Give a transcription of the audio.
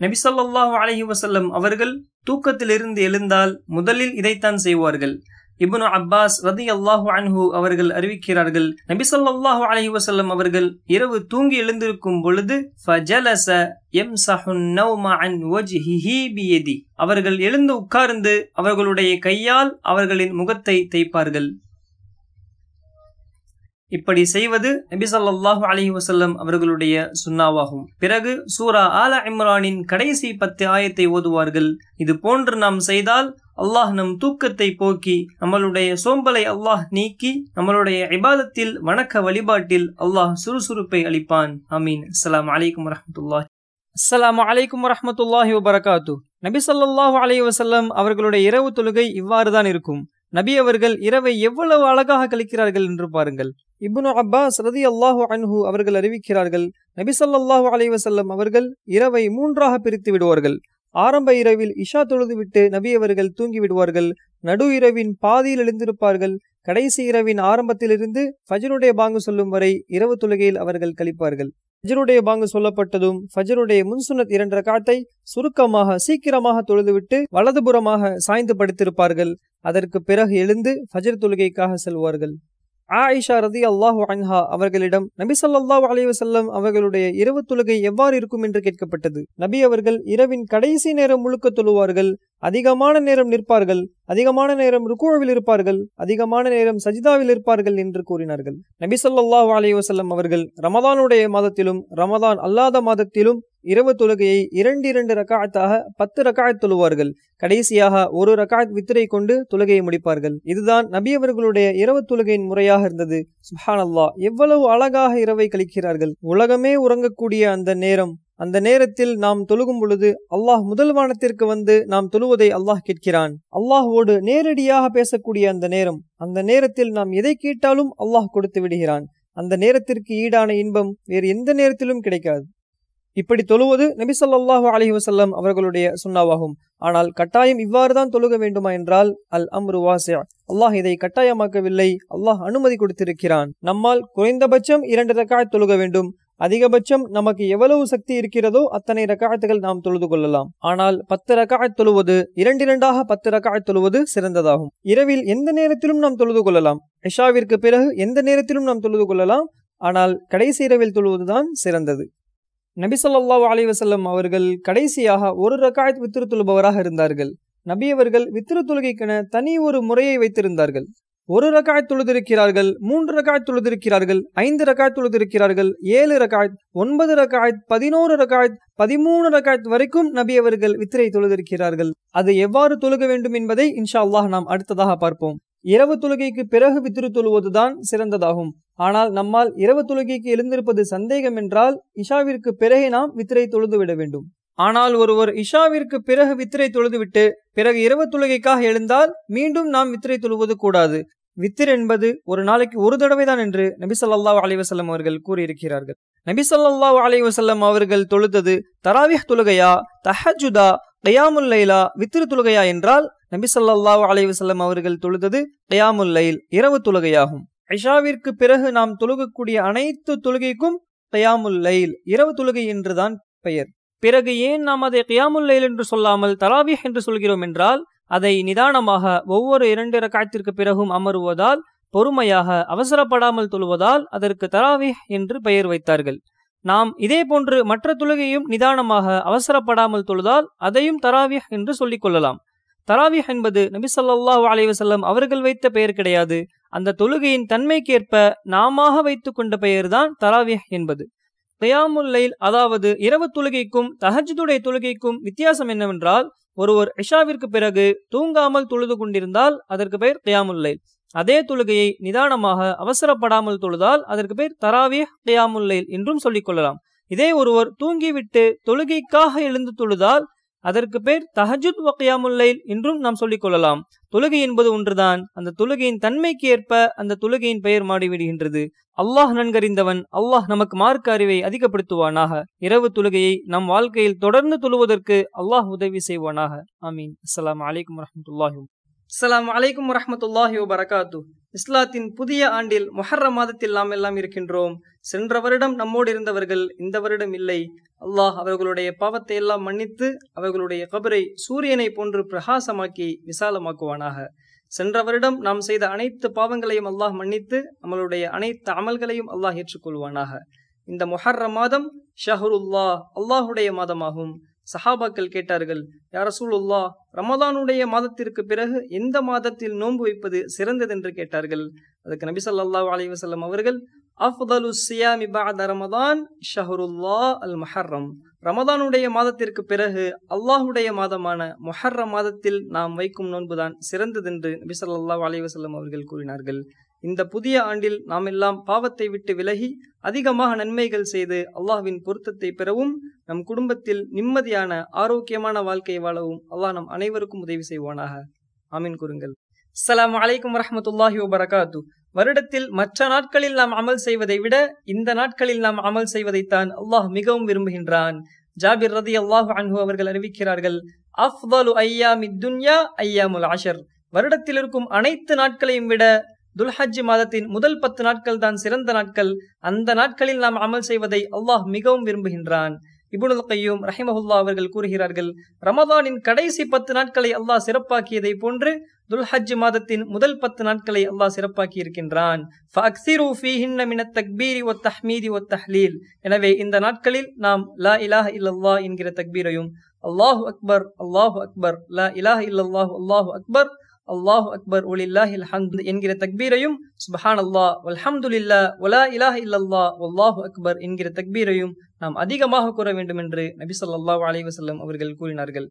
நபிசல்லாஹு அலஹி வசல்லம் அவர்கள் தூக்கத்திலிருந்து எழுந்தால் முதலில் இதைத்தான் செய்வார்கள். இப்னு அப்பாஸ் ரதி அல்லாஹு அன்ஹு அவர்கள் அறிவிக்கிறார்கள் நபிசல்லாஹு அலஹி வசல்லம் அவர்கள் இரவு தூங்கி எழுந்திருக்கும் பொழுது அன் அவர்கள் எழுந்து உட்கார்ந்து அவர்களுடைய கையால் அவர்களின் முகத்தை தேய்ப்பார்கள் இப்படி செய்வது நபிசல்லாஹு அலஹி வசல்லம் அவர்களுடைய சுண்ணாவாகும் பிறகு சூரா ஆல இம்ரானின் கடைசி பத்து ஆயத்தை ஓதுவார்கள். இது போன்று நாம் செய்தால் அல்லாஹ் நம் தூக்கத்தை போக்கி நம்மளுடைய சோம்பலை அல்லாஹ் நீக்கி நம்மளுடைய இபாதத்தில் வணக்க வழிபாட்டில் அல்லாஹ் சுறுசுறுப்பை அளிப்பான். அமீன் அஸ்லாம் அலைக்கும் வரமத்துல்லாஹ் அஸ்லாம் அலைக்கும் வரமத்துல்லாஹி வபரகாத்து. நபி சொல்லாஹு அலி வசல்லம் அவர்களுடைய இரவு தொழுகை இவ்வாறுதான் இருக்கும். நபி அவர்கள் இரவை எவ்வளவு அழகாக கழிக்கிறார்கள் என்று பாருங்கள். இப்னு அப்பாஸ் ரதி அல்லாஹு அன்ஹு அவர்கள் அறிவிக்கிறார்கள் நபி சொல்லாஹு அலி அவர்கள் இரவை மூன்றாக பிரித்து விடுவார்கள். ஆரம்ப இரவில் இஷா தொழுதுவிட்டு நபி அவர்கள் தூங்கி விடுவார்கள். நடு இரவின் பாதியில் எழுந்திருப்பார்கள். கடைசி இரவின் ஆரம்பத்திலிருந்து ஃபஜருடைய பாங்கு சொல்லும் வரை இரவு தொழுகையில் அவர்கள் கழிப்பார்கள். ஃபஜருடைய பாங்கு சொல்லப்பட்டதும் ஃபஜருடைய முன்சுனத் இரண்ட காத்தை சுருக்கமாக சீக்கிரமாக தொழுதுவிட்டு வலதுபுறமாக சாய்ந்து படுத்திருப்பார்கள். அதற்கு பிறகு எழுந்து ஃபஜர் தொழுகைக்காக செல்வார்கள். ஆயிஷா ரதி அல்லாஹு அன்ஹா அவர்களிடம் நபி சொல்லாஹு அலைவசல்லம் அவர்களுடைய இரவு தொழுகை எவ்வாறு இருக்கும்? என்று கேட்கப்பட்டது. நபி அவர்கள் இரவின் கடைசி நேரம் முழுக்க தொழுவார்கள். அதிகமான நேரம் நிற்பார்கள். அதிகமான நேரம் ருக்குழுவில் இருப்பார்கள். அதிகமான நேரம் சஜிதாவில் இருப்பார்கள் என்று கூறினார்கள். நபி சொல்லாஹு அலி வசல்லம் அவர்கள் ரமதானுடைய மாதத்திலும் ரமதான் அல்லாத மாதத்திலும் இரவு தொழுகையை இரண்டு இரண்டு ரகாயத்தாக பத்து ரகாயத் தொழுவார்கள். கடைசியாக ஒரு ரகாயத் வித்திரை கொண்டு தொழுகையை முடிப்பார்கள். இதுதான் நபியவர்களுடைய இரவு தொழுகையின் முறையாக இருந்தது. சுஹான் அல்லா எவ்வளவு அழகாக இரவை கழிக்கிறார்கள். உலகமே உறங்கக்கூடிய அந்த நேரம். அந்த நேரத்தில் நாம் தொழுகும் பொழுது அல்லாஹ் முதல் வானத்திற்கு வந்து நாம் தொழுவதை அல்லாஹ் கேட்கிறான். அல்லாஹோடு நேரடியாக பேசக்கூடிய அந்த நேரம். அந்த நேரத்தில் நாம் எதை கேட்டாலும் அல்லாஹ் கொடுத்து விடுகிறான். அந்த நேரத்திற்கு ஈடான இன்பம் வேறு எந்த நேரத்திலும் கிடைக்காது. இப்படி தொழுவது நபி சொல்லாஹு அலஹி வசல்லம் அவர்களுடைய சுண்ணாவாகும். ஆனால் கட்டாயம் இவ்வாறு தான் தொழுக வேண்டுமா என்றால் அல் அம்ரு வாசியா அல்லாஹ் இதை கட்டாயமாக்கவில்லை. அல்லாஹ் அனுமதி கொடுத்திருக்கிறான். நம்மால் குறைந்தபட்சம் இரண்டு ரக்காய் தொழுக வேண்டும். அதிகபட்சம் நமக்கு எவ்வளவு சக்தி இருக்கிறதோ அத்தனை ரக்காயத்துகள் நாம் தொழுது கொள்ளலாம். ஆனால் பத்து ரக்காய் தொழுவது இரண்டிரண்டாக பத்து ரக்காய் தொழுவது சிறந்ததாகும். இரவில் எந்த நேரத்திலும் நாம் தொழுது கொள்ளலாம். இஷாவிற்கு பிறகு எந்த நேரத்திலும் நாம் தொழுது கொள்ளலாம். ஆனால் கடைசி இரவில் தொழுவதுதான் சிறந்தது. நபி சொல்லாஹு அலி வசல்லம் அவர்கள் கடைசியாக ஒரு ரக்காயத் வித்திரு தொழுபவராக இருந்தார்கள். நபி அவர்கள் வித்திரு தொழுகைக்கென தனி ஒரு முறையை வைத்திருந்தார்கள். ஒரு ரக்காய் தொழுதிருக்கிறார்கள் மூன்று ரக்காய் தொழுதிருக்கிறார்கள் ஐந்து ரக்காய் தொழுதிருக்கிறார்கள் ஏழு ரக்காய் ஒன்பது ரக்காய் பதினோரு ரக்காய் பதிமூணு ரக்காய் வரைக்கும் நபி அவர்கள் வித்திரை தொழுதிருக்கிறார்கள். அது எவ்வாறு தொழுக வேண்டும் என்பதை இன்ஷா அல்லாஹ் நாம் அடுத்ததாக பார்ப்போம். இரவு தொழுகைக்கு பிறகு வித்திரு தொழுவதுதான் சிறந்ததாகும். ஆனால் நம்மால் இரவு தொழுகைக்கு எழுந்திருப்பது சந்தேகம் என்றால் இஷாவிற்கு பிறகே நாம் வித்திரை தொழுது விட வேண்டும். ஆனால் ஒருவர் இஷாவிற்கு பிறகு வித்திரை தொழுதுவிட்டு பிறகு இரவு தொழுகைக்காக எழுந்தால் மீண்டும் நாம் வித்திரை தொழுவது கூடாது. வித்திர் என்பது ஒரு நாளைக்கு ஒரு தடவை தான் என்று நபி சொல்லாஹ் அலைவசல்லம் அவர்கள் கூறியிருக்கிறார்கள். நபி சொல்லாஹ் அலைவசல்லம் அவர்கள் தொழுதது தராவிஹ் தொழுகையா தஹஜுதா கயாமுல்லைலா வித்திரு தொழுகையா என்றால் நபி சொல்லாஹ் அலைவசல்லம் அவர்கள் தொழுதது கயாமுல்லைல் இரவு தொழுகையாகும். ஐஷாவிற்கு பிறகு நாம் தொழுகக்கூடிய அனைத்து தொழுகைக்கும் கயாமுல்லைல் இரவு தொழுகை என்றுதான் பெயர். பிறகு ஏன் நாம் அதை கியாமுல்லைல் என்று சொல்லாமல் தராவிஹ் என்று சொல்கிறோம் என்றால் அதை நிதானமாக ஒவ்வொரு இரண்டு ரக்காயத்திற்கு பிறகும் அமருவதால் பொறுமையாக அவசரப்படாமல் தொழுவதால் அதற்கு தராவிஹ் என்று பெயர் வைத்தார்கள். நாம் இதே போன்று மற்ற தொழுகையும் நிதானமாக அவசரப்படாமல் தொழுதால் அதையும் தராவிஹ் என்று சொல்லிக் கொள்ளலாம். தராவிஹ் என்பது நபி சொல்லாஹு அலைவசல்லம் அவர்கள் வைத்த பெயர் கிடையாது. அந்த தொழுகையின் தன்மைக்கேற்ப நாம வைத்து கொண்ட பெயர்தான் தராவிஹ் என்பது. கயாமுல்லைல் அதாவது இரவு தொழுகைக்கும் தஹஜுடைய தொழுகைக்கும் வித்தியாசம் என்னவென்றால் ஒருவர் இஷாவிற்கு பிறகு தூங்காமல் தொழுது கொண்டிருந்தால் அதற்கு பெயர் கயாமுல்லைல் அதே தொழுகையை நிதானமாக அவசரப்படாமல் தொழுதால் அதற்கு பேர் தராவிய கயாமுல்லைல் என்றும் சொல்லிக் கொள்ளலாம். இதே ஒருவர் தூங்கிவிட்டு தொழுகைக்காக எழுந்து தொழுதால் அதற்கு பேர் தஹஜுத் வக்கியாமுல்லைல் என்றும் நாம் சொல்லிக் கொள்ளலாம். தொழுகை என்பது ஒன்றுதான். அந்த தொழுகையின் தன்மைக்கு ஏற்ப அந்த தொழுகையின் பெயர் மாடிவிடுகின்றது அல்லாஹ் நன்கறிந்தவன் அல்லாஹ் நமக்கு மார்க்க அறிவை அதிகப்படுத்துவானாக. இரவு தொழுகையை நம் வாழ்க்கையில் தொடர்ந்து தொழுவதற்கு அல்லாஹ் உதவி செய்வானாக. ஆமீன். அஸ்லாம் அலைக்கும் வரமத்துல்லாஹி அஸ்லாம் அலைக்கும் வரமத்துல்லாஹி வரகாத்து இஸ்லாத்தின் புதிய ஆண்டில் மொஹர்ர மாதத்தில் நாம் எல்லாம் இருக்கின்றோம். சென்ற வருடம் நம்மோடு இருந்தவர்கள் இந்த வருடம் இல்லை. அல்லாஹ் அவர்களுடைய பாவத்தை எல்லாம் மன்னித்து அவர்களுடைய கபரை சூரியனை போன்று பிரகாசமாக்கி விசாலமாக்குவானாக. சென்ற வருடம் நாம் செய்த அனைத்து பாவங்களையும் அல்லாஹ் மன்னித்து நம்மளுடைய அனைத்து அமல்களையும் அல்லாஹ் ஏற்றுக்கொள்வானாக. இந்த மொஹர்ர மாதம் ஷஹருல்லா அல்லாஹுடைய மாதமாகும். சஹாபாக்கள் கேட்டார்கள் யார் ரமதானுடைய மாதத்திற்கு பிறகு எந்த மாதத்தில் நோன்பு வைப்பது சிறந்ததென்று கேட்டார்கள். அதுக்கு நபி ஸல்லல்லாஹு அலி வசல்லம் அவர்கள் அஃதலு சியாமி பாத ரமதான் ஷஹருல்லா அல் மஹர்ரம் ரமதானுடைய மாதத்திற்கு பிறகு அல்லாஹுடைய மாதமான மொஹர்ர மாதத்தில் நாம் வைக்கும் நோன்புதான் சிறந்ததென்று நபி ஸல்லல்லாஹு அவர்கள் கூறினார்கள். இந்த புதிய ஆண்டில் நாம் எல்லாம் பாவத்தை விட்டு விலகி அதிகமாக நன்மைகள் செய்து அல்லாஹ்வின் பொருத்தத்தை பெறவும் நம் குடும்பத்தில் நிம்மதியான ஆரோக்கியமான வாழ்க்கையை வாழவும் அல்லாஹ் நம் அனைவருக்கும் உதவி செய்வானாக. ஆமீன் கூறுங்கள். அலாம் அலைக்கும் வரஹ்மத்துல்லாஹி வபரகாத்து. வருடத்தில் மற்ற நாட்களில் நாம் அமல் செய்வதை விட இந்த நாட்களில் நாம் அமல் செய்வதைத்தான் அல்லாஹ் மிகவும் விரும்புகின்றான். ஜாபிர் ரதி அல்லாஹு அன்ஹு அவர்கள் அறிவிக்கிறார்கள் அஃதலு ஐயாமி துன்யா ஐயாமுல் ஆஷர் வருடத்தில் இருக்கும் அனைத்து நாட்களையும் விட துல்ஹஜ் மாதத்தின் முதல் பத்து நாட்கள் தான் சிறந்த நாட்கள். அந்த நாட்களில் நாம் அமல் செய்வதை அல்லாஹ் மிகவும் விரும்புகின்றான். இபுனுல் கையூம் ரஹிமஹுல்லா அவர்கள் கூறுகிறார்கள் ரமதானின் கடைசி பத்து நாட்களை அல்லாஹ் சிறப்பாக்கியதை போன்று துல்ஹஜ் மாதத்தின் முதல் பத்து நாட்களை அல்லாஹ் சிறப்பாக்கி இருக்கின்றான் எனவே இந்த நாட்களில் நாம் லா இலாஹ இல்லல்லா என்கிற தக்பீரையும் அல்லாஹு அக்பர் அல்லாஹு அக்பர் லா இலாஹ இல்லல்லாஹு அல்லாஹு அக்பர் அல்லாஹு அக்பர் ஒலில்லாஹில் ஹந்த் என்கிற தக்பீரையும் சுபஹான் அல்லா அல்ஹம்துல்லா ஒலா இலாஹ இல்லல்லா அல்லாஹு அக்பர் என்கிற தக்பீரையும் நாம் அதிகமாக கூற வேண்டும் என்று நபி சொல்லாஹ் அலைவசல்லம் அவர்கள் கூறினார்கள்.